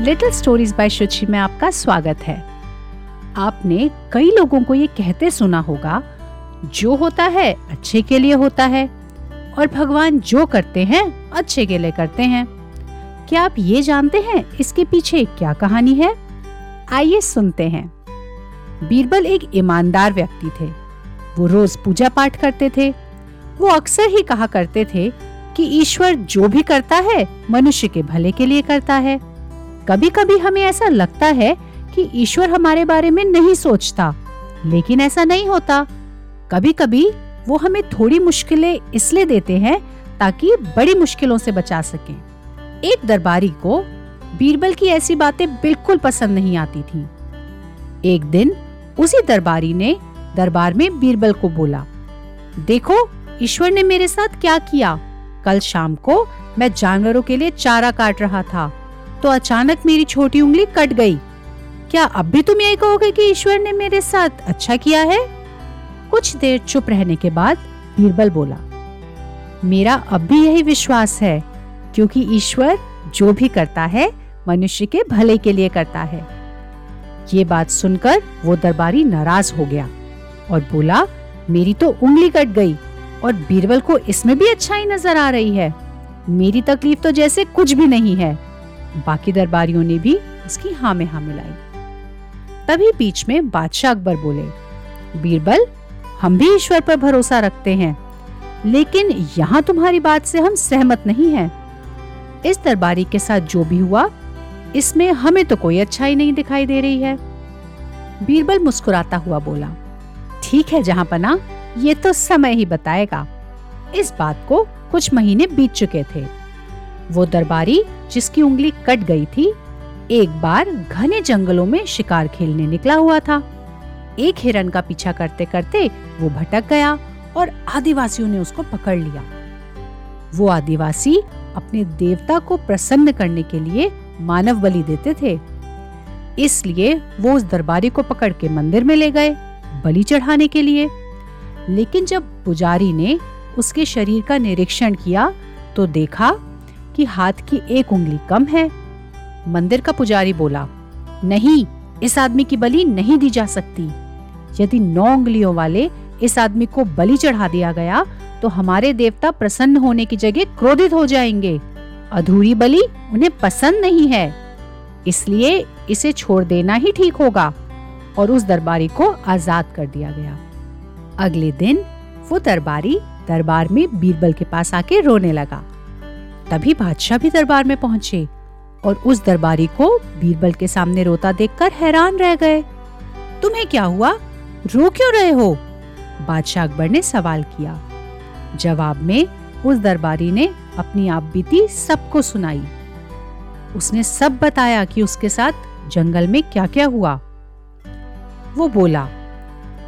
Little stories bye शुचि में आपका स्वागत है। आपने कई लोगों को ये कहते सुना होगा, जो होता है, अच्छे के लिए होता है और भगवान जो करते हैं, अच्छे के लिए करते हैं। क्या आप ये जानते हैं इसके पीछे क्या कहानी है? आइए सुनते हैं। बीरबल एक ईमानदार व्यक्ति थे। वो रोज पूजा पाठ करते थे। वो अक्सर ही कहा करते थे कि ईश्वर जो भी करता है, मनुष्य के भले के लिए करता है। कभी कभी हमें ऐसा लगता है कि ईश्वर हमारे बारे में नहीं सोचता, लेकिन ऐसा नहीं होता। कभी कभी वो हमें थोड़ी मुश्किलें इसलिए देते हैं ताकि बड़ी मुश्किलों से बचा सकें। एक दरबारी को बीरबल की ऐसी बातें बिल्कुल पसंद नहीं आती थी। एक दिन उसी दरबारी ने दरबार में बीरबल को बोला, देखो, ईश्वर ने मेरे साथ क्या किया? कल शाम को मैं जानवरों के लिए चारा काट रहा था। तो अचानक मेरी छोटी उंगली कट गई। क्या अब भी तुम यही कहोगे कि ईश्वर ने मेरे साथ अच्छा किया है? कुछ देर चुप रहने के बाद बीरबल बोला, मेरा अब भी यही विश्वास है, क्योंकि ईश्वर जो भी करता है, मनुष्य के भले के लिए करता है। ये बात सुनकर वो दरबारी नाराज़ हो गया और बोला, मेरी तो उंगली कट गई और बीरबल को इसमें भी अच्छाई नज़र आ रही है। मेरी तकलीफ़ तो जैसे कुछ भी नहीं है। बाकी दरबारियों ने भी उसकी हाँ में हाँ मिलाई। तभी बीच में बादशाह अकबर बोले, बीरबल, हम भी ईश्वर पर भरोसा रखते हैं, लेकिन यहाँ तुम्हारी बात से हम सहमत नहीं हैं। इस दरबारी के साथ जो भी हुआ, इसमें हमें तो कोई अच्छाई नहीं दिखाई दे रही है। बीरबल मुस्कुराता हुआ बोला, ठीक है जहाँ पना ये तो समय ही बताएगा। इस बात को कुछ महीने बीत चुके थे। वो दरबारी जिसकी उंगली कट गई थी, एक बार घने जंगलों में शिकार खेलने निकला हुआ था। एक हिरन का पीछा करते करते वो भटक गया और आदिवासियों ने उसको पकड़ लिया। वो आदिवासी अपने देवता को प्रसन्न करने के लिए मानव बलि देते थे। इसलिए वो उस दरबारी को पकड़ के मंदिर में ले गए, बलि चढ़ाने के लिए। लेकिन जब पुजारी ने उसके शरीर का निरीक्षण किया तो देखा कि हाथ की एक उंगली कम है। मंदिर का पुजारी बोला, नहीं, इस आदमी की बलि नहीं दी जा सकती। यदि नौ उंगलियों वाले इस आदमी को बलि चढ़ा दिया गया तो हमारे देवता प्रसन्न होने की जगह क्रोधित हो जाएँगे। अधूरी बलि उन्हें पसंद नहीं है, इसलिए इसे छोड़ देना ही ठीक होगा। और उस दरबारी को आज़ाद कर दिया गया। अगले दिन वो दरबारी दरबार में बीरबल के पास आके रोने लगा। तभी बादशाह भी दरबार में पहुँचे और उस दरबारी को बीरबल के सामने रोता देखकर हैरान रह गए। तुम्हें क्या हुआ? रो क्यों रहे हो? बादशाह अकबर ने सवाल किया। जवाब में उस दरबारी ने अपनी आप बीती सबको सुनाई। उसने सब बताया कि उसके साथ जंगल में क्या क्या हुआ। वो बोला,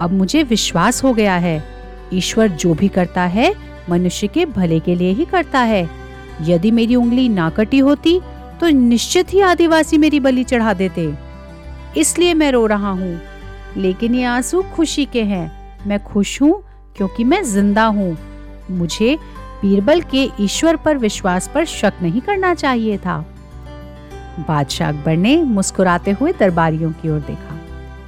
अब मुझे विश्वास हो गया है। ईश्वर जो भी करता है, मनुष्य के भले के लिए ही करता है। यदि मेरी उंगली ना कटी होती तो निश्चित ही आदिवासी मेरी बलि चढ़ा देते। इसलिए मैं रो रहा हूँ। लेकिन ये आँसू खुशी के हैं। मैं खुश हूँ क्योंकि मैं ज़िंदा हूँ। मुझे बीरबल के ईश्वर पर विश्वास पर शक नहीं करना चाहिए था। बादशाह अकबर ने मुस्कुराते हुए दरबारियों की ओर देखा,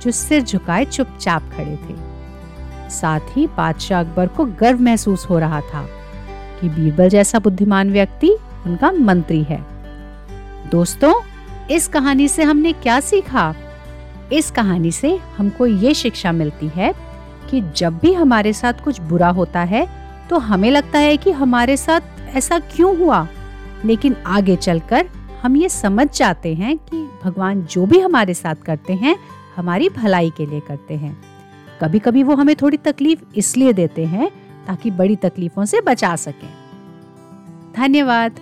जो सिर झुकाए चुपचाप खड़े थे। साथ ही बादशाह अकबर को गर्व महसूस हो रहा था। कि बीरबल जैसा बुद्धिमान व्यक्ति उनका मंत्री है। दोस्तों, इस कहानी से हमने क्या सीखा? इस कहानी से हमको ये शिक्षा मिलती है कि जब भी हमारे साथ कुछ बुरा होता है तो हमें लगता है कि हमारे साथ ऐसा क्यों हुआ? लेकिन आगे चलकर हम ये समझ जाते हैं कि भगवान जो भी हमारे साथ करते हैं, हमारी भलाई के लिए करते हैं। कभी कभी वो हमें थोड़ी तकलीफ़ इसलिए देते हैं ताकि बड़ी तकलीफों से बचा सकें। धन्यवाद।